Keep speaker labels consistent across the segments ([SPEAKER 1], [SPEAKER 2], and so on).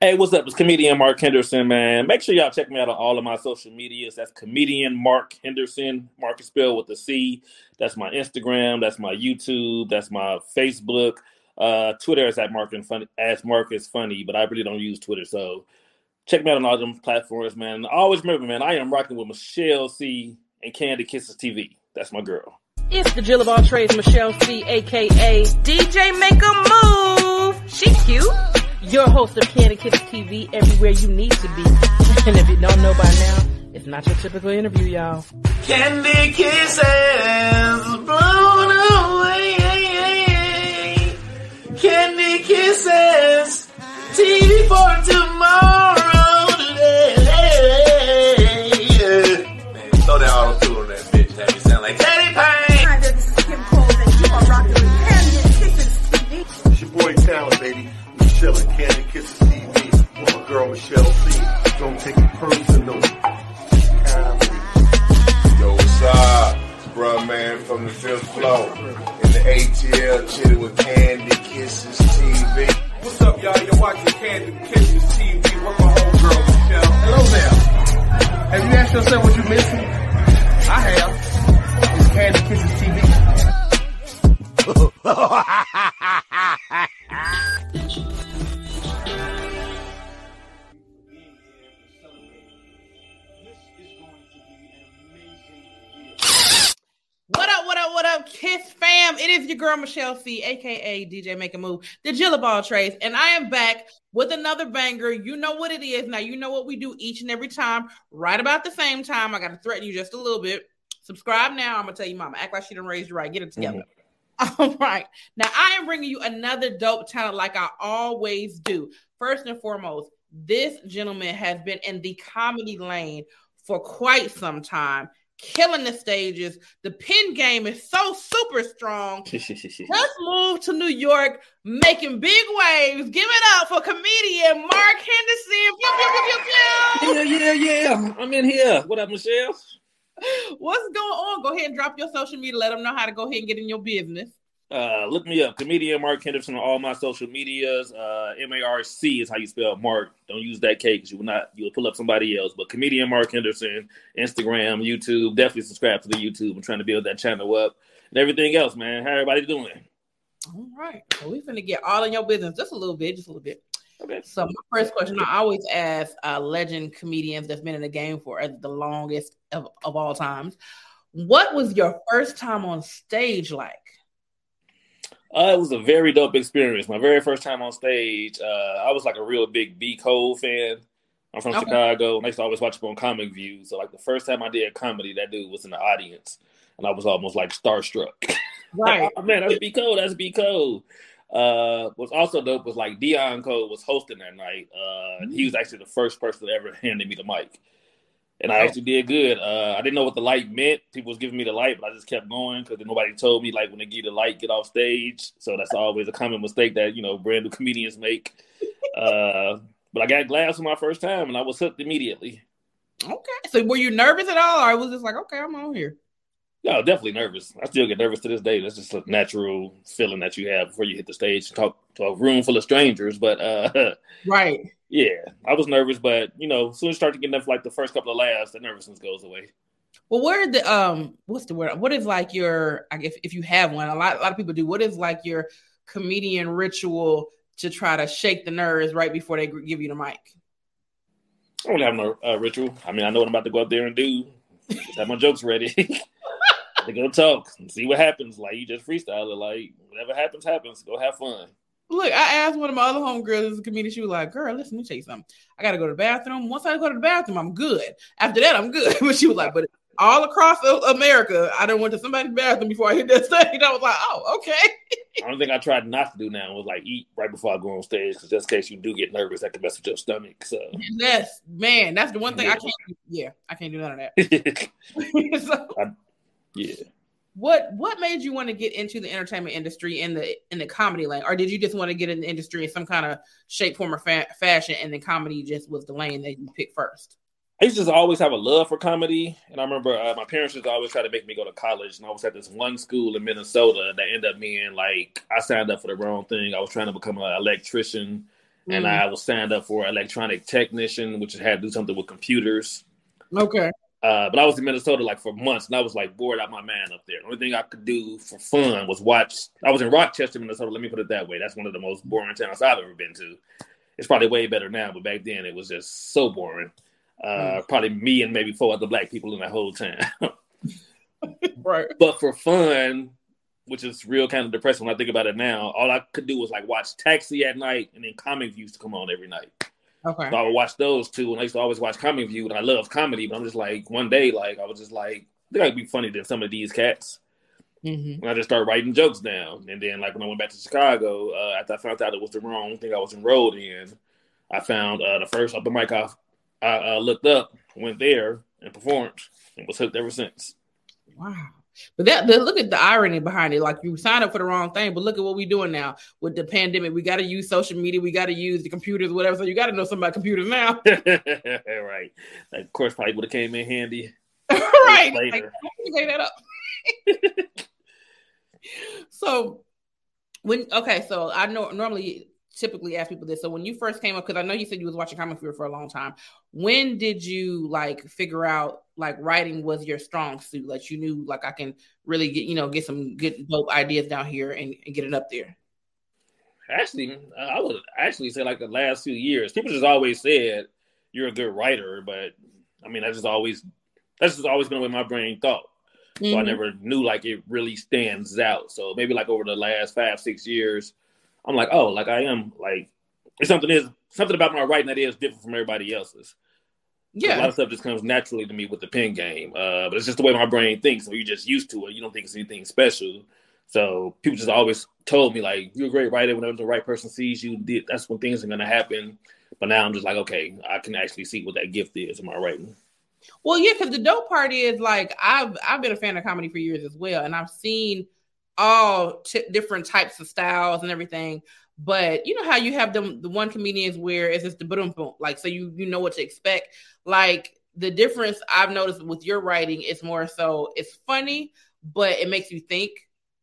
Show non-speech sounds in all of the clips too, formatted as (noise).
[SPEAKER 1] Hey, what's up? It's comedian Marc Henderson, man. Make sure y'all check me out on all of my social medias. That's comedian Marc Henderson. Marc is spelled with a C. That's my Instagram. That's my YouTube. That's my Facebook. Uh, Twitter is at Mark and Funny as Mark is funny, but I really don't use Twitter. So check me out on all them platforms, man. Always remember, man, I am rocking with Michelle C and Candy Kisses TV. That's my girl.
[SPEAKER 2] It's the Jill of all trades, Michelle C, aka DJ Make a Move. She cute. Your host of Candy Kisses TV, everywhere you need to be. And if you don't know by now, it's not your typical interview, y'all.
[SPEAKER 3] Candy kisses blown away. Candy kisses TV for tomorrow.
[SPEAKER 4] Michelle Candy Kisses TV. With my girl Michelle C. Don't take it personal. Comedy.
[SPEAKER 5] Yo, what's up? It's bruh man from the fifth floor. In the ATL, chilling with Candy Kisses TV.
[SPEAKER 6] What's up, y'all? You're watching Candy Kisses TV with my homegirl, Michelle.
[SPEAKER 7] Hello there.
[SPEAKER 2] It is your girl Michelle C, aka DJ Make a Move, the Jill of all and I am back with another banger. You know what it is. Now you know what we do each and every time, right about the same time. I gotta threaten you just a little bit. Subscribe now. I'm gonna tell you, mama, act like she didn't raise you right. Get it together. (laughs) All right. Now I am bringing you another dope talent like I always do. First and foremost, this gentleman has been in the comedy lane for quite some time, killing the stages. The pin game is so super strong. (laughs) Let's move to New York, making big waves. Give it up for comedian Marc Henderson. Pew, pew, pew,
[SPEAKER 1] Yeah, yeah, yeah. I'm in here. What up, Michelle?
[SPEAKER 2] What's going on? Go ahead and drop your social media. Let them know how to go ahead and get in your business.
[SPEAKER 1] Uh, look me up, comedian Marc Henderson on all my social medias. Uh, M A R C is how you spell Marc. Don't use that K because you will not you will pull up somebody else. But comedian Marc Henderson, Instagram, YouTube. Definitely subscribe to the YouTube. I'm trying to build that channel up and everything else, man. How everybody doing?
[SPEAKER 2] All right. So we're gonna get all in your business just a little bit, just a little bit.
[SPEAKER 1] Okay.
[SPEAKER 2] So my first question, I always ask uh, legend comedians that's been in the game for the longest of, of all times. What was your first time on stage like?
[SPEAKER 1] Uh, it was a very dope experience. My very first time on stage. Uh, I was like a real big B Cole fan. I'm from
[SPEAKER 2] Okay.
[SPEAKER 1] Chicago, and I used to always watch him on Comic View. So like the first time I did comedy, that dude was in the audience, and I was almost like starstruck. (laughs)
[SPEAKER 2] Right.
[SPEAKER 1] oh, man, that's B Cole. That's B Cole. Uh, what's also dope was like Deon Cole was hosting that night. Uh, he was actually the first person that ever handed me the mic, and I actually did good. Uh, I didn't know what the light meant. People was giving me the light, but I just kept going because nobody told me like when they give the light, get off stage. So that's always a common mistake that you know brand new comedians make. Uh, but I got glass for my first time, and I was hooked immediately.
[SPEAKER 2] Okay. So were you nervous at all, or was just like, okay, I'm on here?
[SPEAKER 1] Yeah, definitely nervous. I still get nervous to this day. That's just a natural feeling that you have before you hit the stage and talk to a room full of strangers. But uh, (laughs)
[SPEAKER 2] Right.
[SPEAKER 1] yeah, I was nervous, but you know, as soon as you start to get enough, like the first couple of laughs, the nervousness goes away.
[SPEAKER 2] Well, where the um what's the word? What is like your I guess if you have one, a lot a lot of people do. What is like your comedian ritual to try to shake the nerves right before they give you the mic?
[SPEAKER 1] I don't have no uh, ritual. I mean, I know what I'm about to go up there and do. Just have my jokes ready. (laughs) to go talk and see what happens. Like you just freestyle it. Like whatever happens, happens. Go have fun.
[SPEAKER 2] Look, I asked one of my other homegirls as a comedian. She was like, "Girl, listen, let me tell you something. I got to go to the bathroom. Once I go to the bathroom, I'm good. After that, I'm good." (laughs) But she was like, "But all across America, I don't went to somebody's bathroom before I hit that (laughs) stage." I was like, "Oh, okay."
[SPEAKER 1] The only thing I tried not to do now was like eat right before I go on stage, because just in case you do get nervous, that can mess with your stomach. So
[SPEAKER 2] Yes, man, that's the one thing I can't. do. Yeah, I can't do none of that. (laughs) so,
[SPEAKER 1] yeah.
[SPEAKER 2] what what made you want to get into the entertainment industry in the in the comedy lane, or did you just want to get in the industry in some kind of shape, form, or fa- fashion, and then comedy just was the lane that you picked first?
[SPEAKER 1] I used to just always have a love for comedy, and I remember uh, my parents used to always try to make me go to college, and I was at this one school in Minnesota that ended up being like I signed up for the wrong thing. I was trying to become an electrician, and
[SPEAKER 2] Mm.
[SPEAKER 1] I was signed up for electronic technician, which had to do something with computers.
[SPEAKER 2] Okay.
[SPEAKER 1] Uh, but I was in Minnesota like for months, and I was like bored out my man up there. The only thing I could do for fun was watch. I was in Rochester, Minnesota. Let me put it that way. That's one of the most boring towns I've ever been to. It's probably way better now, but back then it was just so boring. Uh, Probably me and maybe four other black people in that whole town. (laughs)
[SPEAKER 2] Right.
[SPEAKER 1] but for fun, which is real kind of depressing when I think about it now, all I could do was like watch Taxi at night, and then Comic View used to come on every night.
[SPEAKER 2] Okay.
[SPEAKER 1] So I would watch those too, and I used to always watch Comic View, and I love comedy. But I'm just like, one day, like I was just like, I think I'd be funny than some of these cats.
[SPEAKER 2] Mm-hmm.
[SPEAKER 1] And I just started writing jokes down. And then, like when I went back to Chicago, uh, after I found out it was the wrong thing I was enrolled in, I found uh, the first open mic I, I uh, looked up, went there, and performed, and was hooked ever since.
[SPEAKER 2] Wow. But that the, look at the irony behind it. Like you signed up for the wrong thing, but look at what we're doing now with the pandemic. We got to use social media. We got to use the computers, whatever. So you got to know something about computers now, (laughs)
[SPEAKER 1] right. Of course, probably would have came in handy. (laughs)
[SPEAKER 2] right?
[SPEAKER 1] Later.
[SPEAKER 2] Like, that up. (laughs) so when okay, so I know normally typically ask people this. So when you first came up, because I know you said you was watching comic view for a long time. When did you like figure out like writing was your strong suit? Like you knew like I can really get you know get some good dope ideas down here and, and get it up there.
[SPEAKER 1] Actually, I would actually say like the last few years, people just always said you're a good writer, but I mean, that's just always that's just always been the way my brain thought. So I
[SPEAKER 2] Mhm.
[SPEAKER 1] never knew like it really stands out. So maybe like over the last five, six years, I'm like, oh, like I am like it's something is something about my writing that is different from everybody else's. So a lot of stuff just comes naturally to me with the pen game. Uh, but it's just the way my brain thinks. So you're just used to it. You don't think it's anything special. So people just always told me like you're a great writer. Whenever the right person sees you, that's when things are gonna happen. But now I'm just like, okay, I can actually see what that gift is in my writing.
[SPEAKER 2] Well, yeah, because the dope part is like I've I've been a fan of comedy for years as well, and I've seen all t- different types of styles and everything. But you know how you have them the one comedians where it's just the boom boom, like so you you know what to expect. Like the difference I've noticed with your writing is more so it's funny, but it makes you think.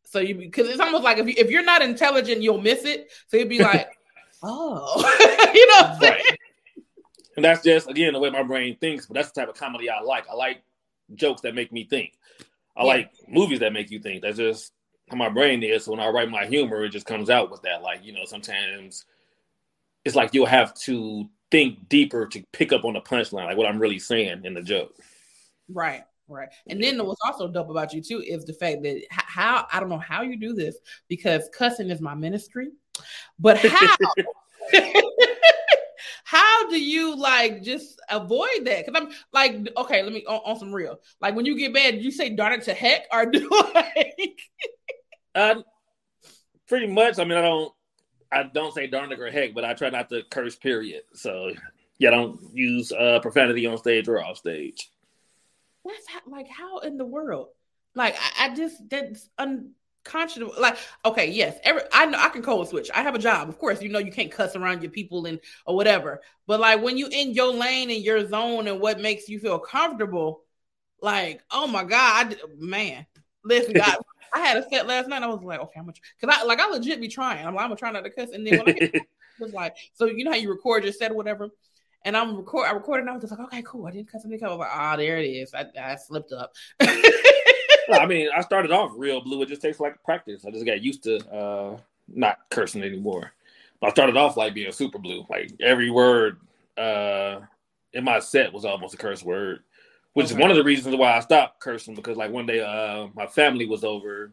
[SPEAKER 2] So you because it's almost like if you, if you're not intelligent, you'll miss it. So you'd be like, (laughs) oh, (laughs) you know. What I'm saying?
[SPEAKER 1] Right. And that's just again the way my brain thinks. But that's the type of comedy I like. I like jokes that make me think. I
[SPEAKER 2] Yeah.
[SPEAKER 1] like movies that make you think. That's just how my brain is. So when I write my humor, it just comes out with that. Like you know, sometimes it's like you'll have to think deeper to pick up on the punchline, like what I'm really saying in the joke.
[SPEAKER 2] Right, right. And then what's also dope about you too is the fact that how I don't know how you do this because cussing is my ministry, but how (laughs) how do you like just avoid that? Because I'm like, okay, let me on, on some real. Like when you get mad, do you say darn it to heck or do (laughs) like
[SPEAKER 1] Uh, pretty much. I mean, I don't, I don't say darn it or heck, but I try not to curse. Period. So yeah, I don't use uh, profanity on stage or off stage.
[SPEAKER 2] that's how, like how in the world? Like I, I just that's unconscionable. Like okay, yes, every I know I can code switch. I have a job, of course. You know you can't cuss around your people and or whatever. But like when you in your lane and your zone and what makes you feel comfortable, like oh my god, I, man, listen, God, (laughs) I had a set last night. I was like, okay, I'm gonna because I like I legit be trying. I'm like I'm gonna try not to cuss, and then when I get (laughs) was like, so you know how you record your set or whatever. And I'm record. I recorded. And I was just like, okay, cool. I didn't cuss. I didn't cuss. I was like, ah, there it is. I, I slipped up.
[SPEAKER 1] No, I (laughs) mean, I started off real blue. It just takes like practice. I just got used to uh, not cursing anymore. But I started off like being super blue. Like every word uh, in my set was almost a curse word, which is one of the reasons why I stopped cursing because like one day uh, my family was over, and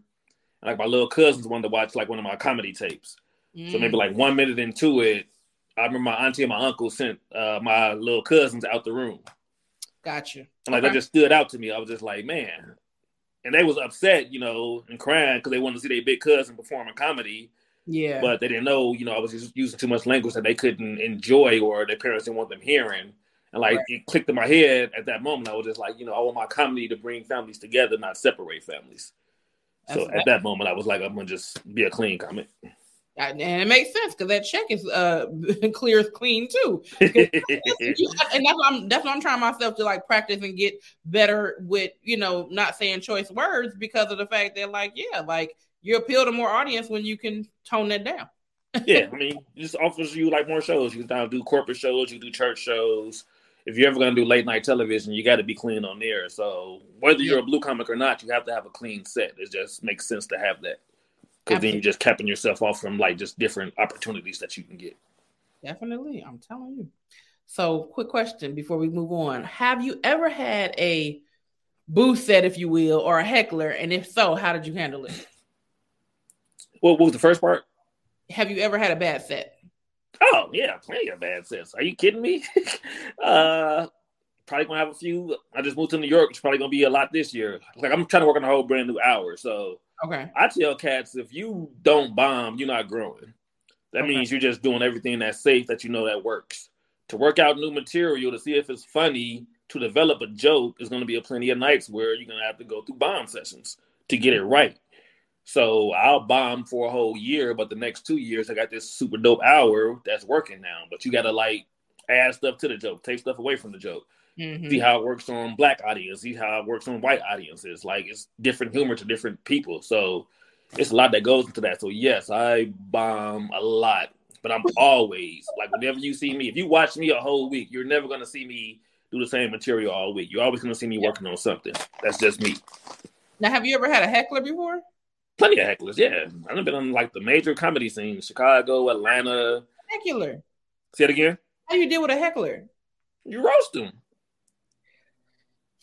[SPEAKER 1] like my little cousins wanted to watch like one of my comedy tapes. So
[SPEAKER 2] Mm.
[SPEAKER 1] maybe like one minute into it, I remember my auntie and my uncle sent uh, my little cousins out the room.
[SPEAKER 2] Gotcha.
[SPEAKER 1] And like
[SPEAKER 2] Okay.
[SPEAKER 1] that just stood out to me. I was just like, man. And they was upset, you know, and crying because they wanted to see their big cousin perform a comedy,
[SPEAKER 2] Yeah.
[SPEAKER 1] but they didn't know, you know, I was just using too much language that they couldn't enjoy or their parents didn't want them hearing. And like
[SPEAKER 2] Right.
[SPEAKER 1] it clicked in my head at that moment. I was just like, you know, I want my comedy to bring families together, not separate families. so
[SPEAKER 2] That's-
[SPEAKER 1] at that moment, I was like, I'm gonna just be a clean comic.
[SPEAKER 2] and it makes sense because that check is uh (laughs) clear as clean too. (laughs) And that's what I'm that's what I'm trying myself to like practice and get better with, you know, not saying choice words because of the fact that like, yeah, like you appeal to more audience when you can tone that down. (laughs)
[SPEAKER 1] yeah, I mean, it just offers you like more shows. You can now do corporate shows, you do church shows. If you're ever gonna do late night television, you got to be clean on there. So whether you're a blue comic or not, you have to have a clean set. It just makes sense to have that because then you're just capping yourself off from like just different opportunities that you can get.
[SPEAKER 2] Definitely, I'm telling you. So, quick question before we move on: Have you ever had a booth set, if you will, or a heckler? And if so, how did you handle it?
[SPEAKER 1] What, what was the first part?
[SPEAKER 2] Have you ever had a bad set?
[SPEAKER 1] Oh yeah, plenty of bad sets. Are you kidding me? (laughs) uh, probably gonna have a few. I just moved to New York. It's probably gonna be a lot this year. Like I'm trying to work on a whole brand new hour. So
[SPEAKER 2] Okay.
[SPEAKER 1] I tell cats if you don't bomb, you're not growing. That
[SPEAKER 2] Okay.
[SPEAKER 1] means you're just doing everything that's safe that you know that works. To work out new material to see if it's funny, to develop a joke is going to be a plenty of nights where you're going to have to go through bomb sessions to get it right. So I'll bomb for a whole year, but the next two years I got this super dope hour that's working now. But you got to like add stuff to the joke, take stuff away from the joke
[SPEAKER 2] Mhm.
[SPEAKER 1] see how it works on black audience, see how it works on white audiences. Like it's different humor to different people. So it's a lot that goes into that. So yes, I bomb a lot, but I'm always like whenever you see me, if you watch me a whole week, you're never gonna see me do the same material all week. You're always gonna see me working on something. That's just me.
[SPEAKER 2] Now, have you ever had a heckler before?
[SPEAKER 1] Plenty of hecklers, yeah. I've been on like the major comedy scenes, Chicago, Atlanta.
[SPEAKER 2] Heckler.
[SPEAKER 1] Say it again.
[SPEAKER 2] How do you deal with a heckler?
[SPEAKER 1] You roast them. (laughs)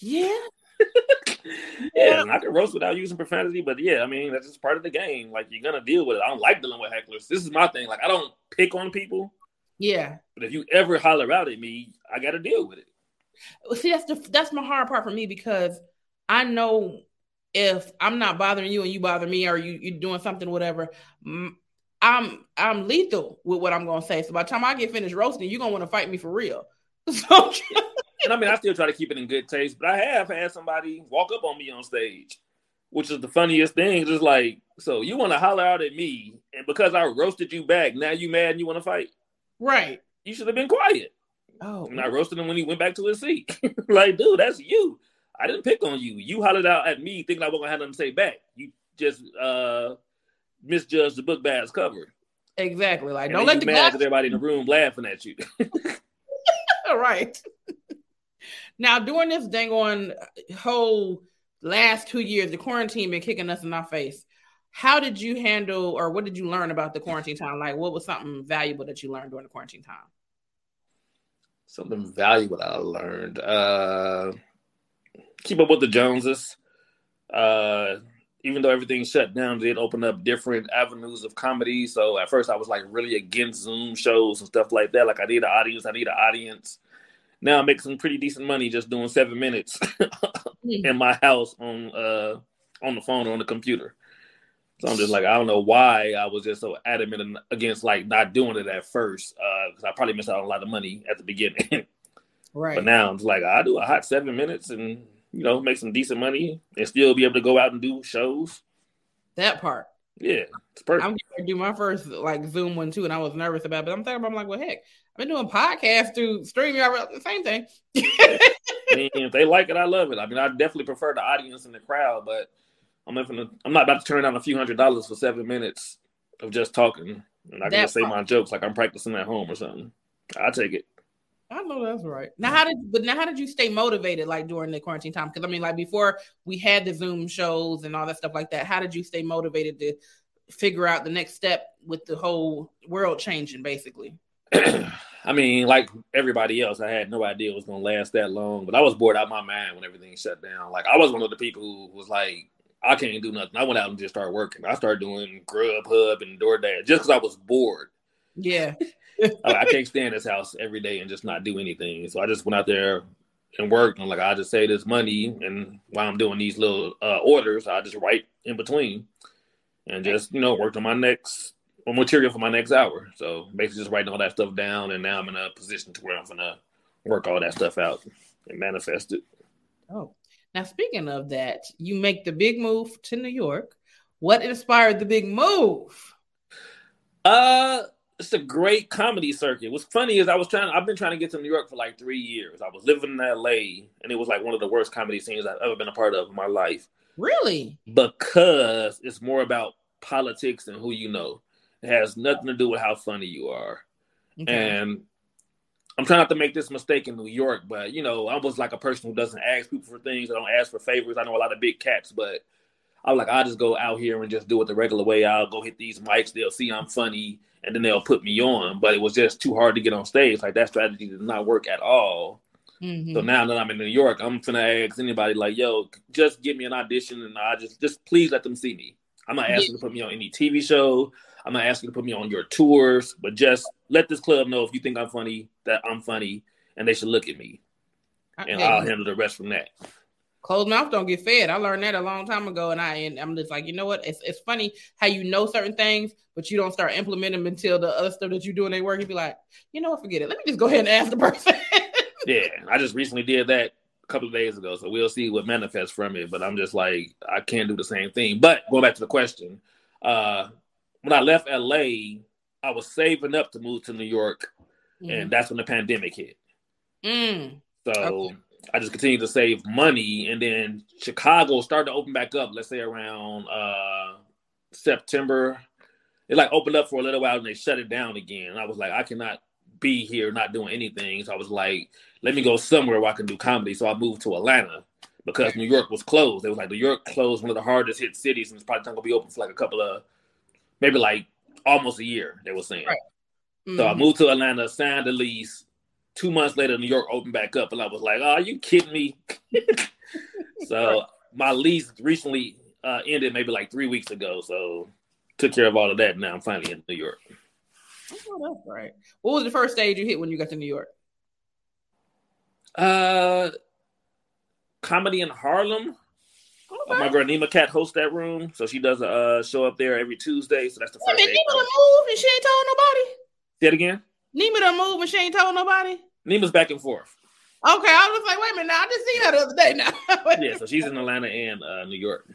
[SPEAKER 2] Yeah.
[SPEAKER 1] Yeah, I can roast without using profanity, but yeah, I mean that's just part of the game. Like you're gonna deal with it. I don't like dealing with hecklers. This is my thing. Like I don't pick on people,
[SPEAKER 2] Yeah.
[SPEAKER 1] but if you ever holler out at me, I got to deal with it.
[SPEAKER 2] Well, see, that's the that's my hard part for me because I know if I'm not bothering you and you bother me, or you you doing something, whatever. I'm I'm lethal with what I'm gonna say. So by the time I get finished roasting, you're gonna want to fight me for real. (laughs) So
[SPEAKER 1] And I mean, I still try to keep it in good taste, but I have had somebody walk up on me on stage, which is the funniest thing. Just like, so you want to holler out at me, and because I roasted you back, now you mad and you want to fight?
[SPEAKER 2] right.
[SPEAKER 1] You should have been quiet.
[SPEAKER 2] Oh,
[SPEAKER 1] And I roasted him when he went back to his seat. (laughs) like, dude, that's you. I didn't pick on you. You hollered out at me thinking I wasn't gonna have nothing to say back. You just uh misjudged the book bad's cover.
[SPEAKER 2] exactly. Like
[SPEAKER 1] And
[SPEAKER 2] don't
[SPEAKER 1] then
[SPEAKER 2] let the
[SPEAKER 1] mad
[SPEAKER 2] glass
[SPEAKER 1] 'cause everybody in the room laughing at you. (laughs)
[SPEAKER 2] All right. now, during this dang on whole last two years, the quarantine been kicking us in our face. How did you handle, or what did you learn about the quarantine time? Like, what was something valuable that you learned during the quarantine time?
[SPEAKER 1] Something valuable I learned. Uh keep up with the Joneses. Uh even though everything shut down, they did open up different avenues of comedy. So at first I was like really against Zoom shows and stuff like that. Like I need an audience, I need an audience. Now I'm making some pretty decent money just doing seven minutes (laughs) in my house on uh on the phone or on the computer. So I'm just like I don't know why I was just so adamant against like not doing it at first because I probably missed out on a lot of money at the beginning. (laughs)
[SPEAKER 2] Right.
[SPEAKER 1] but now it's like I do a hot seven minutes and you know make some decent money and still be able to go out and do shows.
[SPEAKER 2] that part.
[SPEAKER 1] Yeah, it's perfect.
[SPEAKER 2] I'm going to do my first like Zoom one too, and I was nervous about it. But I'm thinking, about, I'm like, well, heck, I've been doing podcasts through streaming. already, The same thing.
[SPEAKER 1] I mean, if they like it, I love it. I mean, I definitely prefer the audience and the crowd, but I'm not gonna, I'm not about to turn down a few hundred dollars for seven minutes of just talking. And I can just say my jokes like I'm practicing at home or something. I take it.
[SPEAKER 2] I know that's right. Now, how did but now how did you stay motivated like during the quarantine time? Because I mean, like before we had the Zoom shows and all that stuff like that. How did you stay motivated to figure out the next step with the whole world changing, basically? (clears throat)
[SPEAKER 1] I mean, like everybody else, I had no idea it was gonna last that long. But I was bored out my mind when everything shut down. Like I was one of the people who was like, I can't do nothing. I went out and just started working. I started doing Grubhub and DoorDash just because I was bored.
[SPEAKER 2] Yeah, (laughs) (laughs)
[SPEAKER 1] I, I can't stay in this house every day and just not do anything. So I just went out there and worked. I'm like, I just say this money, and while I'm doing these little uh, orders, I just write in between, and just you know worked on my next on material for my next hour. So basically, just writing all that stuff down, and now I'm in a position to where I'm gonna work all that stuff out and manifest it.
[SPEAKER 2] Oh, now speaking of that, you make the big move to New York. What inspired the big move?
[SPEAKER 1] Uh, it's a great comedy circuit. What's funny is I was trying. I've been trying to get to New York for like three years. I was living in L.A. and it was like one of the worst comedy scenes I've ever been a part of in my life
[SPEAKER 2] Really?
[SPEAKER 1] because it's more about politics and who you know. It has nothing to do with how funny you are.
[SPEAKER 2] Okay.
[SPEAKER 1] And I'm trying not to make this mistake in New York, but you know, I was like a person who doesn't ask people for things. I don't ask for favors. I know a lot of big cats, but I was like, I'll just go out here and just do it the regular way. I'll go hit these mics. They'll see I'm funny, and then they'll put me on. But it was just too hard to get on stage. Like that strategy did not work at all.
[SPEAKER 2] Mhm.
[SPEAKER 1] So now that I'm in New York, I'm finna ask anybody like, "Yo, just give me an audition, and I just just please let them see me." I'm not asking to put me on any TV show. I'm not asking to put me on your tours, but just let this club know if you think I'm funny that I'm funny, and they should look at me, and
[SPEAKER 2] Okay.
[SPEAKER 1] I'll handle the rest from that.
[SPEAKER 2] Closed mouth don't get fed. I learned that a long time ago, and I and I'm just like, you know what? It's it's funny how you know certain things, but you don't start implementing them until the other stuff that you do in they work. You be like, you know what? Forget it. Let me just go ahead and ask the person. (laughs)
[SPEAKER 1] Yeah, I just recently did that a couple of days ago, so we'll see what manifests from it. But I'm just like, I can't do the same thing. But going back to the question, uh, when I left LA, I was saving up to move to New York, and that's when the pandemic hit.
[SPEAKER 2] Mm.
[SPEAKER 1] So
[SPEAKER 2] Okay.
[SPEAKER 1] I just continued to save money, and then Chicago started to open back up. Let's say around uh, September, it like opened up for a little while, and they shut it down again. And I was like, I cannot be here not doing anything. So I was like, let me go somewhere where I can do comedy. So I moved to Atlanta because New York was closed. It was like New York closed, one of the hardest hit cities, and it's probably not gonna be open for like a couple of, maybe like almost a year. They were saying.
[SPEAKER 2] Right.
[SPEAKER 1] So I
[SPEAKER 2] Mhm.
[SPEAKER 1] moved to Atlanta, signed the lease. Two months later, New York opened back up, and I was like, "Oh, are you kidding me?" (laughs) so my lease recently uh, ended, maybe like three weeks ago. So took care of all of that. Now I'm finally in New York.
[SPEAKER 2] Oh, that's right. What was the first stage you hit when you got to New York?
[SPEAKER 1] Uh, comedy in Harlem. Uh, my girl Nima Cat hosts that room, so she does a uh, show up there every Tuesday. So that's the first day.
[SPEAKER 2] Nima done moved and she ain't told nobody.
[SPEAKER 1] Say it again.
[SPEAKER 2] Nima done moved and she ain't told nobody.
[SPEAKER 1] Nima's back and forth.
[SPEAKER 2] Okay, I was like, wait a minute, now I just seen her the other day. Now, (laughs)
[SPEAKER 1] Yeah, so she's in Atlanta and uh, New York.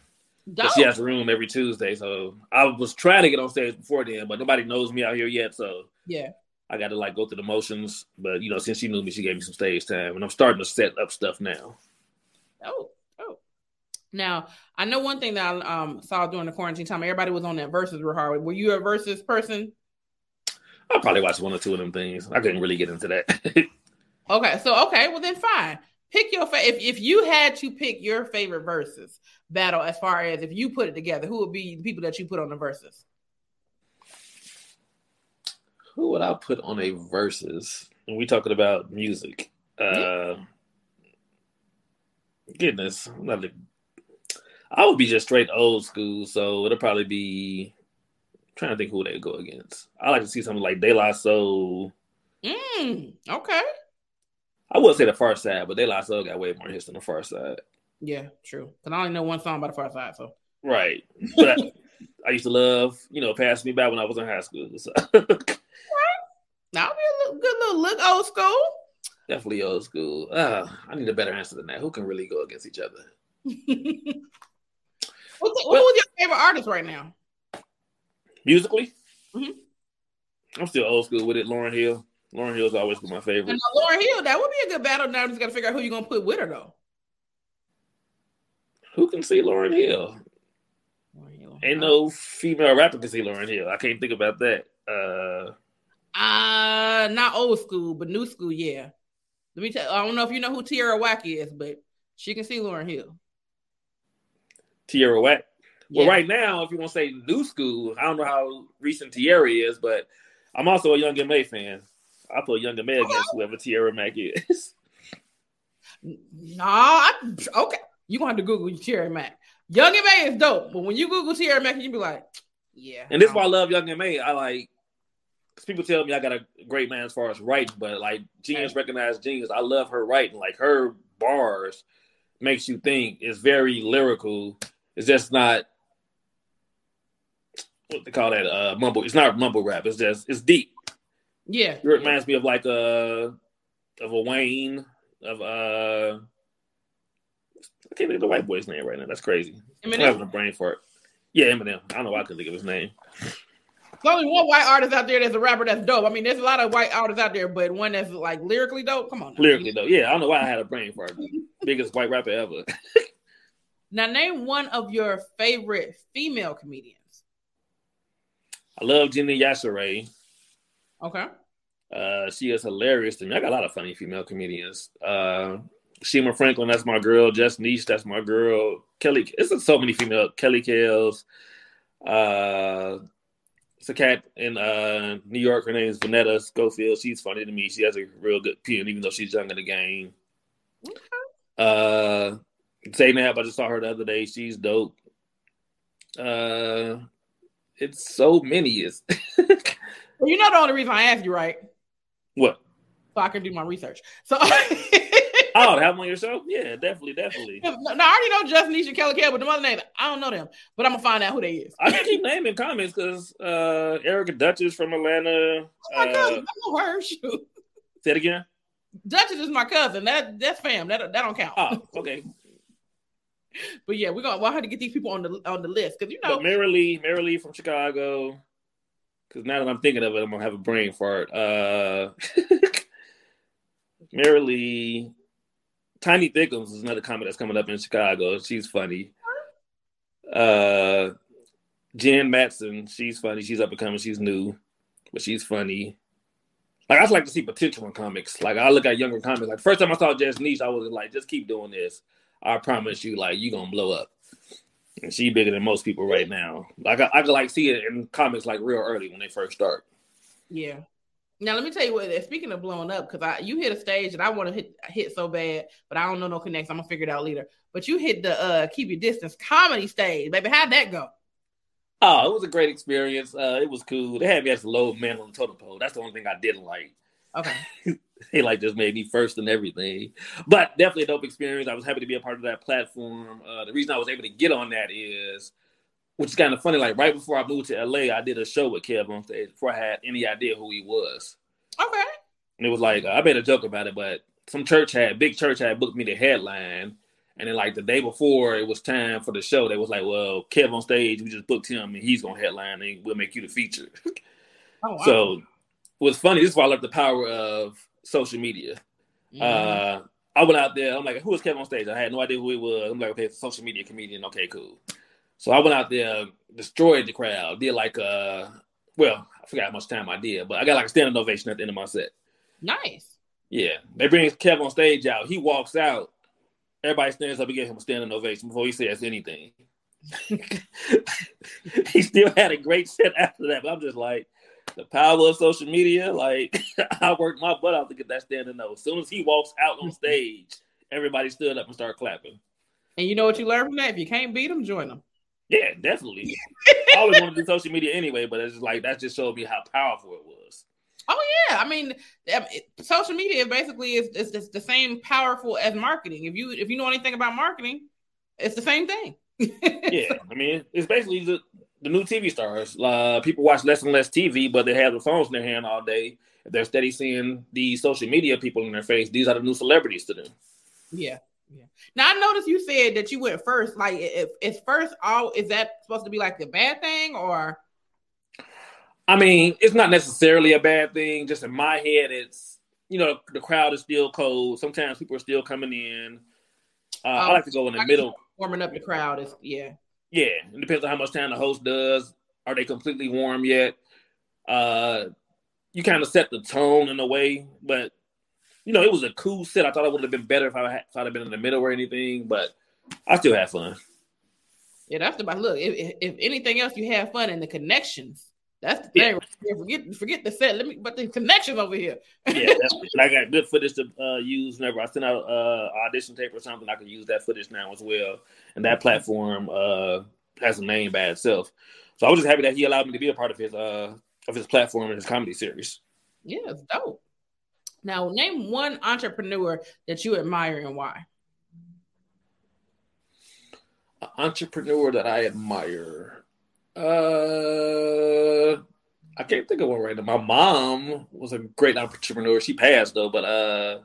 [SPEAKER 1] She has a room every Tuesday. So I was trying to get on stage before then, but nobody knows me out here yet. So
[SPEAKER 2] yeah.
[SPEAKER 1] I got to like go through the motions. But you know, since she knew me, she gave me some stage time, and I'm starting to set up stuff now.
[SPEAKER 2] Oh, oh. Now I know one thing that I um, saw during the quarantine time. Everybody was on that versus real hard. Were you a versus person?
[SPEAKER 1] I'll probably watched one or two of them things. I couldn't really get into that. (laughs)
[SPEAKER 2] Okay, so okay, well then fine. Pick your fa- if if you had to pick your favorite verses battle as far as if you put it together, who would be the people that you put on the verses?
[SPEAKER 1] Who would I put on a verses? And we talking about music. Uh goodness. I'm not a- I would be just straight old school, so it'll probably be trying to think who they go against. I like to see something like De La Soul.
[SPEAKER 2] Mm, okay.
[SPEAKER 1] I would say the Pharcyde, but De La Soul got way more hits than the Pharcyde.
[SPEAKER 2] Yeah, true. Because I only know one song by the Pharcyde, so
[SPEAKER 1] Right. But I, I used to love, you know, pass me by when I was in high school. So (laughs)
[SPEAKER 2] that'll be a little, good little look old school.
[SPEAKER 1] definitely old school. Uh, I need a better answer than that. Who can really go against each other? (laughs)
[SPEAKER 2] What's, who's your favorite artist right now?
[SPEAKER 1] Musically?
[SPEAKER 2] Mhm.
[SPEAKER 1] I'm still old school with it. Lauryn Hill. Lauryn Hill's always been my favorite.
[SPEAKER 2] And Lauryn Hill, that would be a good battle. Now I'm just got to figure out who you're gonna put with her though.
[SPEAKER 1] Who can see Lauryn Hill?
[SPEAKER 2] Lauryn Hill.
[SPEAKER 1] Ain't no female rapper can see Lauryn Hill. I can't think about that. Uh,
[SPEAKER 2] Uh not old school, but new school, yeah. Let me tell I don't know if you know who Tierra Whack is, but she can see Lauryn Hill.
[SPEAKER 1] Tierra Whack. Well,
[SPEAKER 2] Yeah.
[SPEAKER 1] right now, if you want to say new school, I don't know how recent Tierra is, but I'm also a Young M.A fan. I put Young M.A against whoever Tierra Whack is. (laughs)
[SPEAKER 2] No, I, okay. You gonna have to Google Tierra Whack. Young M.A is dope, but when you Google Tierra Whack, you be like, yeah.
[SPEAKER 1] And this is why I love Young M.A. I like because people tell me I got a great man as far as writing, but like genius recognized genius. I love her writing. Like her bars makes you think. It's very lyrical. It's just not what they call that uh mumble. It's not mumble rap. It's just it's deep.
[SPEAKER 2] yeah.
[SPEAKER 1] It reminds me of like a of a Wayne of uh I can't think of the white boy's name right now. That's crazy. I'm having a brain fart. Yeah, Eminem. I don't know why I couldn't think of his name.
[SPEAKER 2] There's only one white artist out there that's a rapper that's dope. I mean, there's a lot of white artists out there, but one that's like lyrically dope. Come on. now.
[SPEAKER 1] Lyrically dope. yeah, I don't know why I had a brain fart. Biggest white rapper ever. (laughs)
[SPEAKER 2] Now name one of your favorite female comedians.
[SPEAKER 1] I love Gina Yashere.
[SPEAKER 2] Okay.
[SPEAKER 1] Uh, she is hilarious to me. I got a lot of funny female comedians. Uh, Shima Franklin, that's my girl. Jess Niche, that's my girl. Kelly, it's so many female. Kelly Kales. Uh, it's a cat in uh, New York. Her name is Vanetta Schofield. She's funny to me. She has a real good pen, even though she's young in the game. Okay. Uh, Zaynab, I just saw her the other day. She's dope. Uh, it's so many. It's (laughs)
[SPEAKER 2] Well, you know the only reason I asked you, right?
[SPEAKER 1] what?
[SPEAKER 2] So I can do my research. So (laughs)
[SPEAKER 1] Oh, have them on your show? Yeah, definitely, definitely.
[SPEAKER 2] no, I already know Justin Nisha Kelly Kell, but the other name, I don't know them. But I'm gonna find out who they is.
[SPEAKER 1] I can keep naming comments because uh, Erica Duchess from Atlanta.
[SPEAKER 2] Oh my
[SPEAKER 1] Uh,
[SPEAKER 2] cousin, I know her. (laughs) Shoot.
[SPEAKER 1] say it again.
[SPEAKER 2] Duchess is my cousin. That that's fam. That that don't count.
[SPEAKER 1] Oh, okay.
[SPEAKER 2] But yeah, we're gonna we'll have to get these people on the on the list because you know
[SPEAKER 1] But Mary Lee, Mary Lee from Chicago. Because now that I'm thinking of it, I'm gonna have a brain fart. Uh, (laughs) Mary Lee, Tiny Thickums is another comic that's coming up in Chicago. She's funny. Uh, Jen Matson, she's funny. She's up and coming. She's new, but she's funny. Like I just like to see potential in comics. Like I look at younger comics. Like first time I saw Jess Niche, I was like, just keep doing this. I promise you, like you gonna blow up. And she bigger than most people right now. Like I, I could like see it in comics like real early when they first start.
[SPEAKER 2] Yeah. Now let me tell you what. Speaking of blowing up, because I you hit a stage that I want to hit hit so bad, but I don't know no connects. I'm gonna figure it out later. But you hit the uh keep your distance comedy stage, baby. How'd that go?
[SPEAKER 1] Oh, it was a great experience. Uh, it was cool. They had me as a low man on the totem pole. That's the only thing I didn't like.
[SPEAKER 2] Okay. (laughs) (laughs)
[SPEAKER 1] They like just made me first and everything. But definitely a dope experience. I was happy to be a part of that platform. Uh, the reason I was able to get on that is, which is kind of funny. Like right before I moved to LA, I did a show with KevOnStage before I had any idea who he was.
[SPEAKER 2] Okay.
[SPEAKER 1] And it was like I made a joke about it, but some church had big church had booked me the headline, and then like the day before it was time for the show, they was like, "Well, KevOnStage, we just booked him, and he's gonna headline, and we'll make you the feature."
[SPEAKER 2] Oh, wow.
[SPEAKER 1] So what's funny, this is why I love the power of social media.
[SPEAKER 2] Mhm.
[SPEAKER 1] Uh, I went out there. I'm like, who was KevOnStage? I had no idea who he was. I'm like, okay, social media comedian. Okay, cool. So I went out there, destroyed the crowd. Did like uh, well, I forgot how much time I did, but I got like a standing ovation at the end of my set.
[SPEAKER 2] nice.
[SPEAKER 1] Yeah, they bring KevOnStage out. He walks out. Everybody stands up and give him a standing ovation before he says anything. (laughs) he still had a great set after that, but I'm just like, the power of social media. Like, (laughs) I worked my butt out to get that standing ovation. As soon as he walks out on stage, everybody stood up and started clapping.
[SPEAKER 2] And you know what you learn from that? If you can't beat them, join them.
[SPEAKER 1] Yeah, definitely. (laughs) I always wanted to do social media anyway, but it's just like that just showed me how powerful it was.
[SPEAKER 2] Oh yeah, I mean, social media basically is, is is the same powerful as marketing. If you if you know anything about marketing, it's the same thing. (laughs)
[SPEAKER 1] yeah, I mean, it's basically the, the new TV stars. Uh, people watch less and less TV, but they have the phones in their hand all day. If they're steady seeing these social media people in their face, these are the new celebrities to them.
[SPEAKER 2] Yeah. Yeah. Now I noticed you said that you went first. Like, if is first all is that supposed to be like the bad thing or?
[SPEAKER 1] I mean, it's not necessarily a bad thing. Just in my head, it's you know the crowd is still cold. Sometimes people are still coming in. Uh, I
[SPEAKER 2] Oh,
[SPEAKER 1] like to go in the
[SPEAKER 2] I-
[SPEAKER 1] middle.
[SPEAKER 2] warming up the crowd is yeah.
[SPEAKER 1] Yeah, it depends on how much time the host does. Are they completely warm yet? Uh, you kind of set the tone in a way, but you know, it was a cool set. I thought it would have been better if I had, if I'd have been in the middle or anything, but I still had fun.
[SPEAKER 2] Yeah, that's about look. If, if, anything else, you have fun in the connections. That's the thing. Forget forget the set. Let me but the connections over here.
[SPEAKER 1] Yeah, (laughs) that's, I got good footage to uh, use whenever I send out uh, audition tape or something. I can use that footage now as well, and that platform uh, has a name by itself. So I was just happy that he allowed me to be a part of his uh, of his platform and his comedy series.
[SPEAKER 2] Yeah, it's dope. Now, name one entrepreneur that you admire and why.
[SPEAKER 1] An entrepreneur that I admire. Uh, I can't think of one right now. My mom was a great entrepreneur. She passed though, but uh,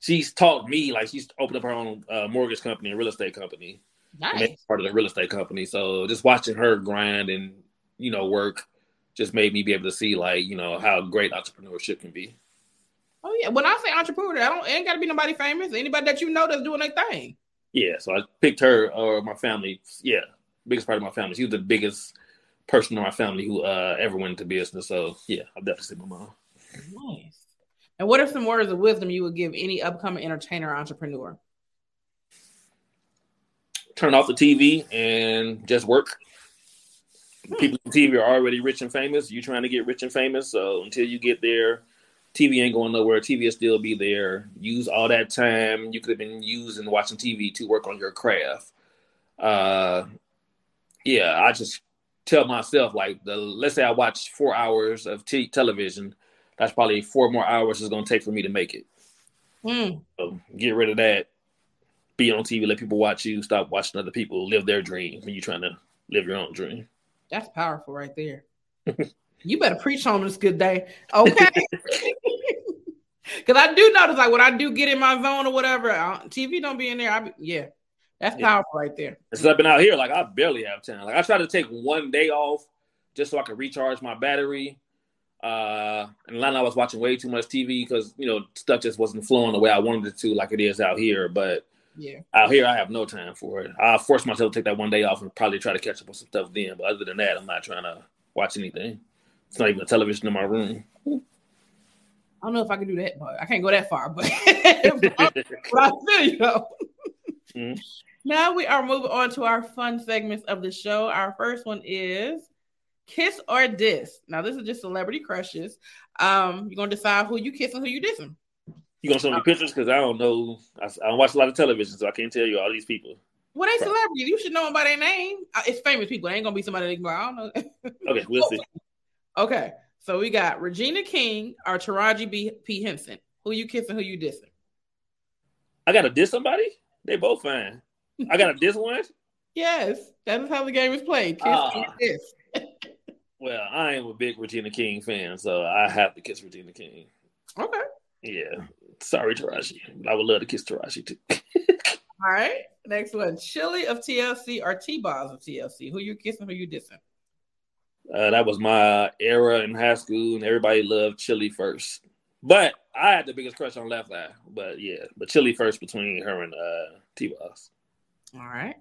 [SPEAKER 1] she's taught me like she's opened up her own uh, mortgage company and real estate company.
[SPEAKER 2] Nice.
[SPEAKER 1] part of the real estate company. So just watching her grind and you know work just made me be able to see like you know how great entrepreneurship can be.
[SPEAKER 2] Oh yeah. When I say entrepreneur, I don't it ain't gotta be nobody famous. Anybody that you know that's doing their thing.
[SPEAKER 1] Yeah, so I picked her or my family. Yeah, biggest part of my family. She was the biggest person in my family who uh, ever went into business. So yeah, I'll definitely say my mom.
[SPEAKER 2] Nice. And what are some words of wisdom you would give any upcoming entertainer or entrepreneur?
[SPEAKER 1] Turn off the TV and just work. People on TV are already rich and famous. You're trying to get rich and famous, so until you get there, TV ain't going nowhere. TV will still be there. Use all that time you could have been using watching TV to work on your craft. Uh, yeah, I just tell myself like the let's say I watch four hours of t- television, that's probably four more hours it's going to take for me to make it.
[SPEAKER 2] Hmm.
[SPEAKER 1] So get rid of that. Be on TV, let people watch you. Stop watching other people live their dream when you're trying to live your own dream.
[SPEAKER 2] That's powerful right there. (laughs) you better preach on this good day. Okay. (laughs) (laughs) Because I do notice, like, when I do get in my zone or whatever, uh, TV don't be in there. I be, yeah, that's
[SPEAKER 1] Yeah.
[SPEAKER 2] powerful right there.
[SPEAKER 1] Since I've been out here, like I barely have time. Like I try to take one day off just so I can recharge my battery. Uh, and Atlanta, I was watching way too much TV because you know stuff just wasn't flowing the way I wanted it to, like it is out here. But
[SPEAKER 2] Yeah.
[SPEAKER 1] out here, I have no time for it. I force myself to take that one day off and probably try to catch up on some stuff then. But other than that, I'm not trying to watch anything. It's not even a television in my room.
[SPEAKER 2] I don't know if I can do that, but I can't go that far. But, (laughs) but I feel (laughs) you though.
[SPEAKER 1] Mhm.
[SPEAKER 2] Now we are moving on to our fun segments of the show. Our first one is kiss or diss. Now this is just celebrity crushes. Um, you're gonna decide who you kiss and who you dissing.
[SPEAKER 1] You gonna show me pictures because I don't know. I, I don't watch a lot of television, so I can't tell you all these people.
[SPEAKER 2] Well, they celebrities. You should know them by their name. Uh, It's famous people. It ain't gonna be somebody that go, I don't know. (laughs)
[SPEAKER 1] Okay, we'll see.
[SPEAKER 2] okay, so we got Regina King or Taraji B. P. Henson. Who you kissing? Who you dissing?
[SPEAKER 1] I gotta diss somebody. They both fine. I got a diss one.
[SPEAKER 2] Yes, that is how the game is played. Kiss
[SPEAKER 1] Ah.
[SPEAKER 2] or diss. (laughs)
[SPEAKER 1] Well, I am a big Regina King fan, so I have to kiss Regina King.
[SPEAKER 2] Okay.
[SPEAKER 1] Yeah. Sorry, Taraji. I would love to kiss Taraji too. (laughs)
[SPEAKER 2] All right. Next one. Chili of TLC or T-Boz of TLC. Who you kissing? Who you dissing?
[SPEAKER 1] Uh, that was my era in high school, and everybody loved Chili first. But I had the biggest crush on Left Eye. But yeah, but Chili first between her and uh, T Boss.
[SPEAKER 2] All right.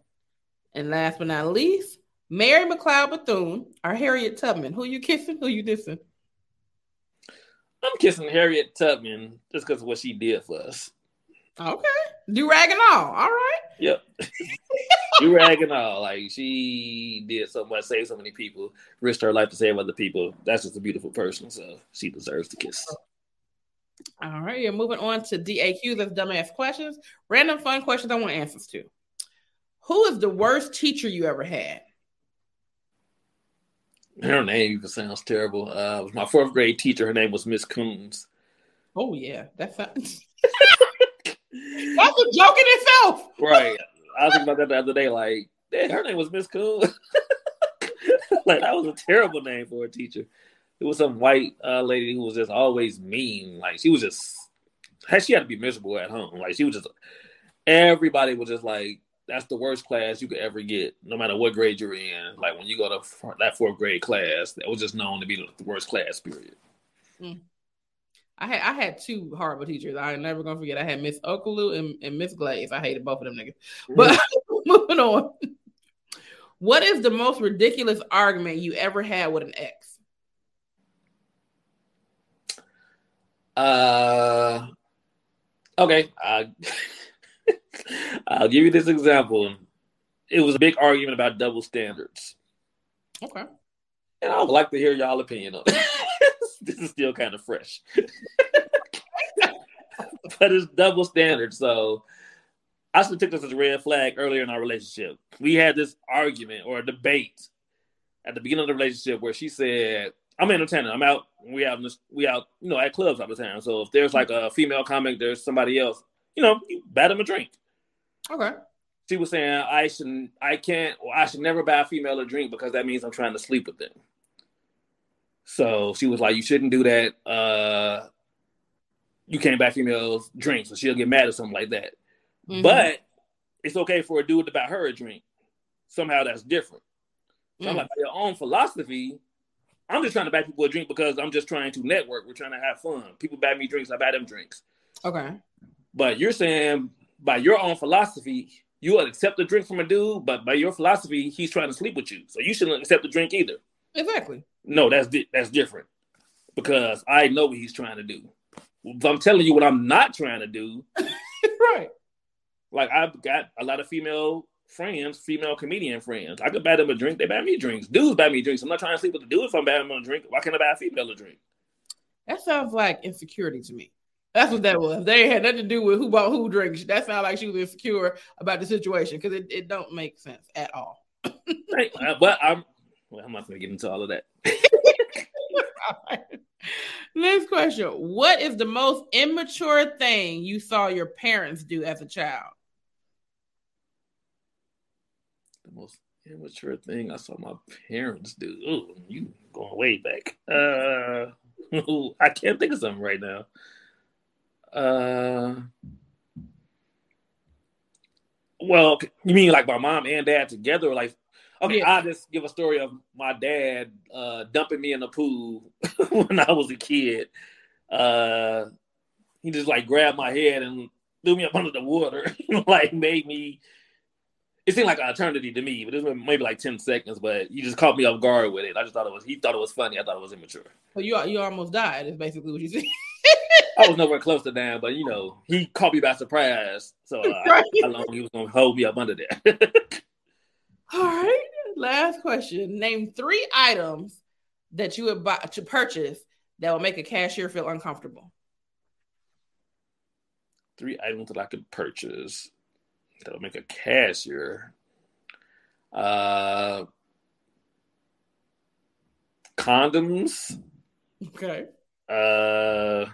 [SPEAKER 2] And last but not least, Mary McLeod Bethune or Harriet Tubman. Who you kissing? Who you dissing?
[SPEAKER 1] I'm kissing Harriet Tubman just because of what she did for us.
[SPEAKER 2] Okay. Do rag and all. All right.
[SPEAKER 1] Yep. (laughs) you ragging all. Like she did so much, saved so many people, risked her life to save other people. That's just a beautiful person. So she deserves to kiss.
[SPEAKER 2] All right. You're moving on to DAQ. That's dumbass questions. Random fun questions I want answers to. Who is the worst teacher you ever had?
[SPEAKER 1] Her name even sounds terrible. Uh, it was my fourth grade teacher. Her name was Miss Coons.
[SPEAKER 2] Oh yeah, that's (laughs) that's a joke in itself.
[SPEAKER 1] Right. I was thinking about that the other day. Like, yeah, her name was Miss Coons. (laughs) like that was a terrible name for a teacher. It was some white uh, lady who was just always mean. Like she was just, she had to be miserable at home. Like she was just, everybody was just like, that's the worst class you could ever get, no matter what grade you're in. Like when you go to that fourth grade class, that was just known to be the worst class. Period.
[SPEAKER 2] I had I had two horrible teachers. I ain't never gonna forget. I had Miss Okalu and, and Miss Glaze. I hated both of them niggas. But (laughs) moving on. What is the most ridiculous argument you ever had with an ex?
[SPEAKER 1] Uh, okay. I, (laughs) (laughs) I'll give you this example. It was a big argument about double standards,
[SPEAKER 2] Okay.
[SPEAKER 1] and I would like to hear y'all opinion on it. (laughs) (laughs) this is still kind of fresh, but it's double standards. So I should took this as a red flag earlier in our relationship. We had this argument or a debate at the beginning of the relationship where she said, "I'm entertaining. I'm out. We out. in this- We out. You know, at clubs all the time. So if there's like a female comic, there's somebody else. You know, you buy them a drink."
[SPEAKER 2] Okay.
[SPEAKER 1] She was saying, "I shouldn't, I can't. Or I should never buy a female a drink because that means I'm trying to sleep with them." So she was like, "You shouldn't do that. Uh, you can't buy females drinks, so she'll get mad or something like that."
[SPEAKER 2] Mhm.
[SPEAKER 1] But it's okay for a dude to buy her a drink. Somehow that's different. So I'm
[SPEAKER 2] Mm.
[SPEAKER 1] like, by your own philosophy, I'm just trying to buy people a drink because I'm just trying to network. We're trying to have fun. People buy me drinks, I buy them drinks.
[SPEAKER 2] Okay.
[SPEAKER 1] But you're saying by your own philosophy, you will accept a drink from a dude, but by your philosophy, he's trying to sleep with you. So you shouldn't accept a drink either.
[SPEAKER 2] Exactly.
[SPEAKER 1] No, that's di- that's different because I know what he's trying to do. I'm telling you what I'm not trying to do, (laughs)
[SPEAKER 2] right.
[SPEAKER 1] like I've got a lot of female friends, female comedian friends. I could buy them a drink, they buy me drinks. Dudes buy me drinks. I'm not trying to sleep with the dude if I'm buying them a drink. Why can't I buy a female a drink?
[SPEAKER 2] That sounds like insecurity to me. That's what that was. They had nothing to do with who bought who drinks. That sounded like she was insecure about the situation because it, it don't make sense at all.
[SPEAKER 1] Right. (laughs) Uh, but I'm well, I'm not gonna get into all of that. (laughs)
[SPEAKER 2] Next question. What is the most immature thing you saw your parents do as a child?
[SPEAKER 1] The most immature thing I saw my parents do. Ooh, you going way back. Uh (laughs) I can't think of something right now. Uh well, you mean like my mom and dad together, or like Okay,
[SPEAKER 2] Yeah.
[SPEAKER 1] I'll just give a story of my dad uh, dumping me in the pool (laughs) when I was a kid. Uh, he just like grabbed my head and threw me up under the water, (laughs) like made me. It seemed like an eternity to me, but it was maybe like ten seconds. But he just caught me off guard with it. I just thought it was. He thought it was funny. I thought it was immature.
[SPEAKER 2] So you you almost died. Is basically what you said.
[SPEAKER 1] I was nowhere close to down, but you know, he caught me by surprise. So uh, (laughs)
[SPEAKER 2] Right.
[SPEAKER 1] how long he was gonna hold me up under there? (laughs)
[SPEAKER 2] All right. Last question. Name three items that you would buy to purchase that will make a cashier feel uncomfortable.
[SPEAKER 1] three items that I could purchase that would make a cashier. Uh, condoms.
[SPEAKER 2] Okay.
[SPEAKER 1] Uh,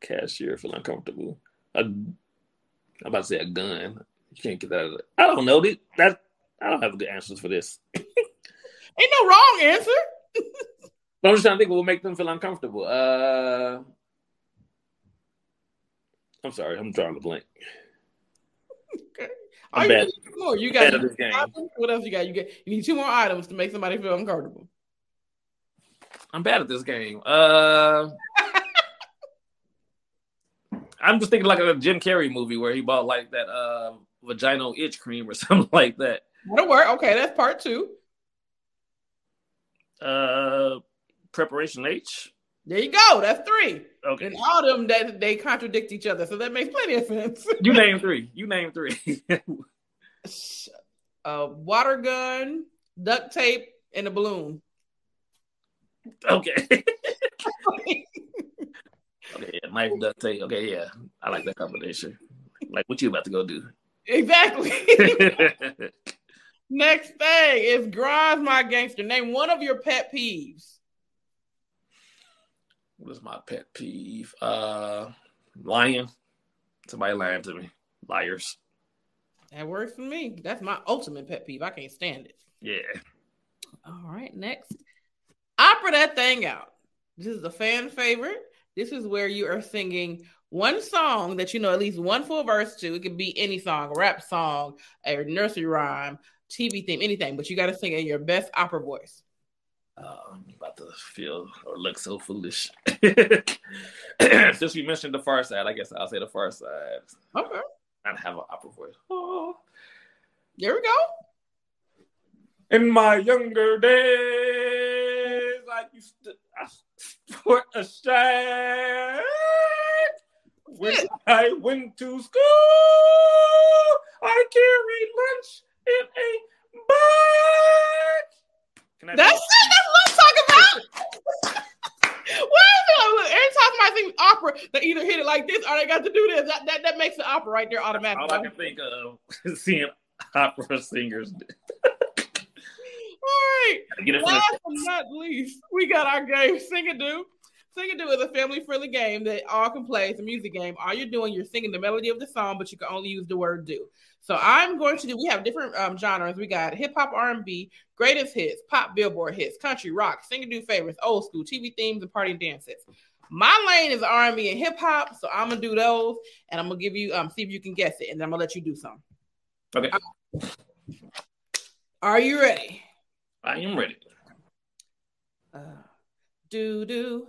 [SPEAKER 1] cashier feel uncomfortable. A, I'm about to say a gun. You can't get that. Out of it. I don't know. That, that I don't have good answers for this. (laughs)
[SPEAKER 2] Ain't no wrong answer.
[SPEAKER 1] But (laughs) I'm just trying to think what will make them feel uncomfortable. Uh, I'm sorry, I'm drawing a blank. I'm
[SPEAKER 2] you
[SPEAKER 1] bad.
[SPEAKER 2] more. You got
[SPEAKER 1] Bad this game.
[SPEAKER 2] what else you got? You get you need two more items to make somebody feel uncomfortable.
[SPEAKER 1] I'm bad at this game. Uh, (laughs) I'm just thinking like a Jim Carrey movie where he bought like that uh vaginal itch cream or (laughs) something like that.
[SPEAKER 2] That'll work. Okay, that's part two.
[SPEAKER 1] Uh, Preparation H.
[SPEAKER 2] There you go. That's three.
[SPEAKER 1] Okay,
[SPEAKER 2] And all of them that they contradict each other, so that makes plenty of sense. (laughs)
[SPEAKER 1] you name three. You name three. (laughs)
[SPEAKER 2] a water gun, duct tape, and a balloon.
[SPEAKER 1] okay. (laughs) okay, yeah, knife duct tape. Okay, yeah, I like that combination. Like what you about to go do?
[SPEAKER 2] Exactly. Next thing is Grimes My Gangster. Name one of your pet peeves.
[SPEAKER 1] What is my pet peeve? Uh, lying. Somebody lying to me. Liars.
[SPEAKER 2] That works for me. That's my ultimate pet peeve. I can't stand it.
[SPEAKER 1] Yeah.
[SPEAKER 2] All right, next. Opera that thing out. This is a fan favorite. This is where you are singing one song that you know at least one full verse to. It could be any song, a rap song, a nursery rhyme, TV theme, anything, but you got to sing in your best opera voice.
[SPEAKER 1] Uh, I'm about to feel or look so foolish. (coughs) Since we mentioned the Pharcyde, I guess I'll say the Pharcyde.
[SPEAKER 2] Okay,
[SPEAKER 1] I have an opera voice. Oh.
[SPEAKER 2] there we go.
[SPEAKER 1] In my younger days, I used to I sport a shine. When I went to school, I carried lunch in a bag. I
[SPEAKER 2] That's it. That's what I'm talking about. (laughs) It? Look, every time somebody sings opera, they either hit it like this or they got to do this. That, that, that makes the opera right there
[SPEAKER 1] All
[SPEAKER 2] automatically.
[SPEAKER 1] I can think of is seeing opera singers.
[SPEAKER 2] All right.
[SPEAKER 1] It
[SPEAKER 2] Last but not least, we got our game Sing and Do. Sing and Do is a family friendly game that all can play. It's a music game. All you're doing, you're singing the melody of the song, but you can only use the word do. So I'm going to do. We have different um, genres. We got hip hop, R&B, greatest hits, pop, billboard hits, country, rock, sing and do favorites, old school, TV themes, and party dances. My lane is R&B and hip hop, so I'm gonna do those, and I'm gonna give you um see if you can guess it, and then I'm gonna let you do some.
[SPEAKER 1] Okay,
[SPEAKER 2] Are you ready?
[SPEAKER 1] I am ready.
[SPEAKER 2] Uh, do do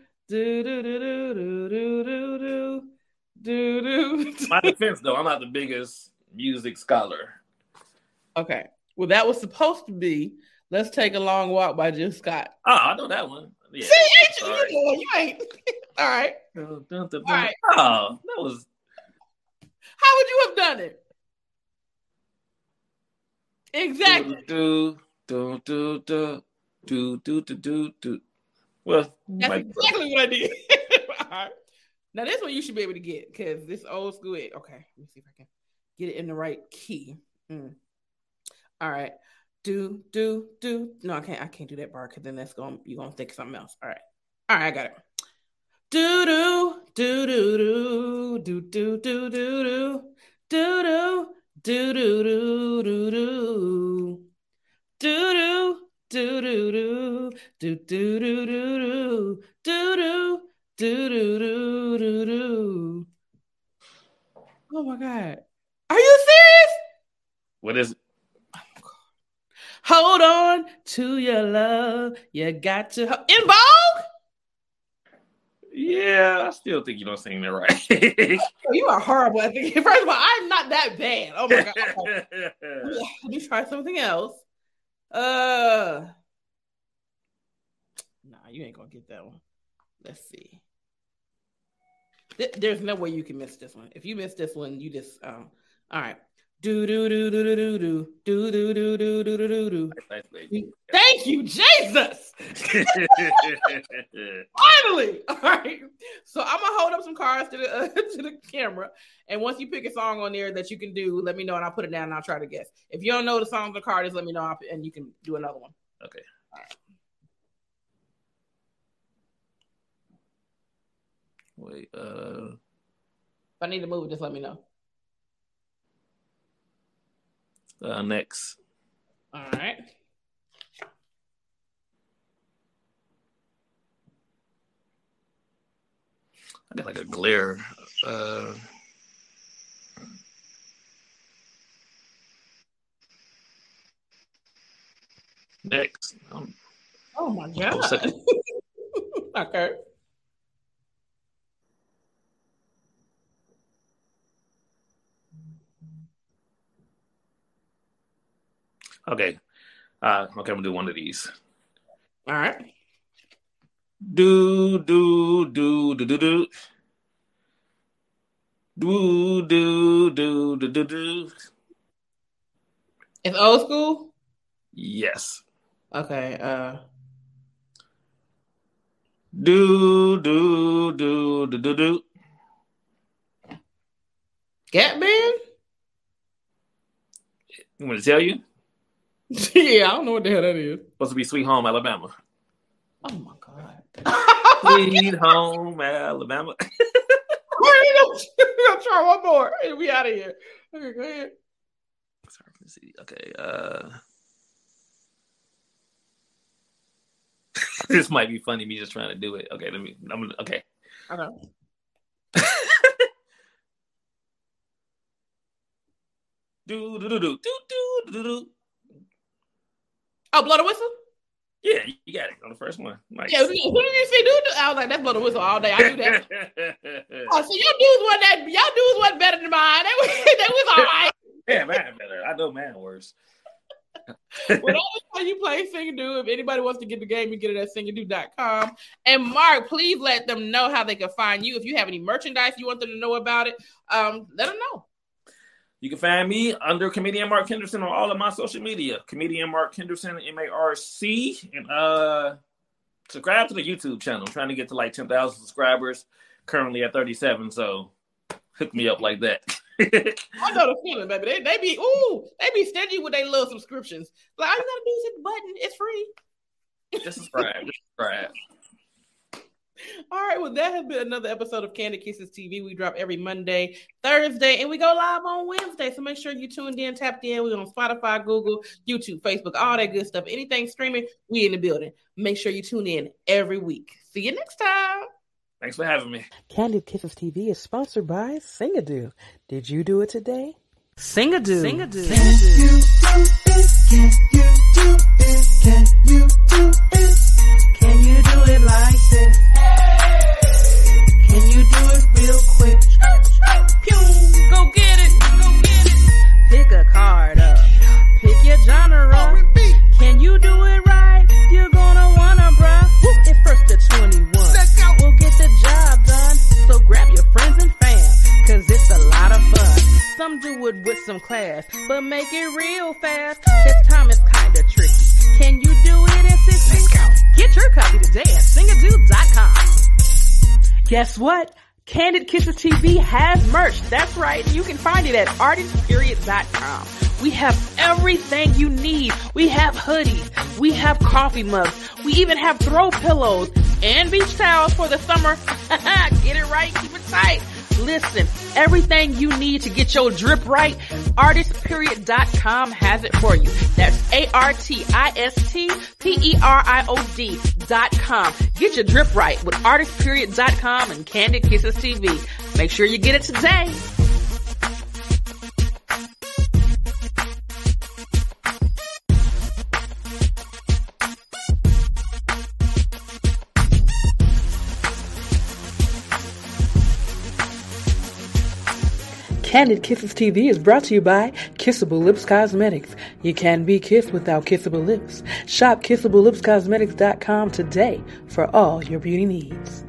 [SPEAKER 2] do do do do do do do do do.
[SPEAKER 1] My defense, though, I'm not the biggest music scholar.
[SPEAKER 2] Okay. Well, that was supposed to be "Let's Take a Long Walk" by Jill Scott.
[SPEAKER 1] Oh, I know that one. Yeah.
[SPEAKER 2] See, ain't you,
[SPEAKER 1] sorry.
[SPEAKER 2] you, you ain't. (laughs) All right.
[SPEAKER 1] Dun, dun, dun,
[SPEAKER 2] All right.
[SPEAKER 1] Oh, that was
[SPEAKER 2] How would you have done it? Exactly.
[SPEAKER 1] do do do do do do do do do. Well,
[SPEAKER 2] That's exactly what I did. Right. Now this one you should be able to get because this old school. Okay, let me see if I can get it in the right key. Mm. All right. Do do do. No, I can't. I can't do that bar because then that's going. to You're gonna think something else. All right. All right. I got it. Do do do do do do do do do do do do do do do do do. Do do do do do do do do do do do do do do do do. Oh my god. Are you serious?
[SPEAKER 1] what is it?
[SPEAKER 2] Hold on to your love. You got to En Vogue.
[SPEAKER 1] Yeah, I still think you don't sing that right. (laughs)
[SPEAKER 2] Oh, you are horrible at thinking. First of all, I'm not that bad. Oh my god. (laughs) Let me try something else. Uh, nah, you ain't gonna get that one. Let's see. Th- There's no way you can miss this one. If you miss this one, you just um. All right. Do do do do do do do do do do do do do do.
[SPEAKER 1] Nice, baby.
[SPEAKER 2] Thank you, Jesus. (laughs) Finally. All right. So I'm gonna hold up some cards to the uh, (laughs) to the camera, and once you pick a song on there that you can do, let me know, and I'll put it down and I'll try to guess. If you don't know the song on the card is, let me know, and you can do another one.
[SPEAKER 1] okay. Wait, uh,
[SPEAKER 2] If I need to move just let me know.
[SPEAKER 1] uh next.
[SPEAKER 2] All right.
[SPEAKER 1] I got like a glare. Uh, next. Um,
[SPEAKER 2] Oh my god. (laughs) okay.
[SPEAKER 1] okay. Uh, okay, I'm gonna do one of these.
[SPEAKER 2] All right.
[SPEAKER 1] Do do do do do do. Do do do do do do.
[SPEAKER 2] It's old school.
[SPEAKER 1] Yes.
[SPEAKER 2] Okay. Uh.
[SPEAKER 1] Do do do do do do.
[SPEAKER 2] Gap band.
[SPEAKER 1] You want to tell you? (laughs)
[SPEAKER 2] yeah, I don't know what the hell that is.
[SPEAKER 1] Supposed to be Sweet Home Alabama.
[SPEAKER 2] Oh my. (laughs)
[SPEAKER 1] Sweet Home Alabama. (laughs)
[SPEAKER 2] Wait, I'll try one more. and We out of here. Okay, go ahead.
[SPEAKER 1] Sorry, let's see. Okay. Uh, (laughs) this might be funny. Me just trying to do it. Okay. Let me. I'm gonna. Okay.
[SPEAKER 2] Okay.
[SPEAKER 1] Do do do do do do do do.
[SPEAKER 2] Oh, blow the whistle.
[SPEAKER 1] Yeah, you got it on the first one.
[SPEAKER 2] Yeah, who did you see? Do I was like, that's blow the whistle all day. I do that. (laughs) oh, so your dudes wasn't that. Y'all dudes wasn't better than mine. They was, (laughs) they was all right. (laughs)
[SPEAKER 1] yeah, man, better. I know man worse.
[SPEAKER 2] Whatever how you play Sing Do. If anybody wants to get the game, you get it at singadoo.com. And Marc, please let them know how they can find you. If you have any merchandise you want them to know about it, um, let them know.
[SPEAKER 1] You can find me under comedian Marc Henderson on all of my social media. Comedian Marc Henderson, M A R C, and uh, subscribe to the YouTube channel. I'm trying to get to like ten thousand subscribers. Currently at thirty seven, so hook me up like that. (laughs)
[SPEAKER 2] I know the feeling, baby. They, they be ooh, they be stingy with their little subscriptions. Like all you gotta do is hit the button. It's free.
[SPEAKER 1] Just subscribe. Just subscribe.
[SPEAKER 8] All right, well, that has been another episode of Candid Kisses TV. We drop every Monday, Thursday, and we go live on Wednesday. So make sure you tuned in, tapped in. We're on Spotify, Google, YouTube, Facebook, all that good stuff. Anything streaming, we in the building. Make sure you tune in every week. See you next time.
[SPEAKER 1] Thanks for having me.
[SPEAKER 9] Candid Kisses TV is sponsored by Singadoo. Did you do it today?
[SPEAKER 8] Singadoo.
[SPEAKER 9] Singadoo.
[SPEAKER 2] Can you do it right? You're gonna wanna, bruh. It's first to 21. We'll get the job done. So grab your friends and fam. Cause it's a lot of fun. Some do it with some class, but make it real fast. This time is kinda tricky. Can you do it in 60? Get your copy today at singadoo.com.
[SPEAKER 9] Guess what? Candid Kisses TV has merch. That's right. You can find it at artistperiod.com. We have everything you need. We have hoodies. We have coffee mugs. We even have throw pillows and beach towels for the summer. (laughs) get it right. Keep it tight. Listen, everything you need to get your drip right, artistperiod.com has it for you. That's A-R-T-I-S-T-P-E-R-I-O-D dot com. Get your drip right with artistperiod.com and Candid Kisses TV. Make sure you get it today. Candid Kisses TV is brought to you by Kissable Lips Cosmetics. You can be kissed without kissable lips. Shop kissablelipscosmetics.com today for all your beauty needs.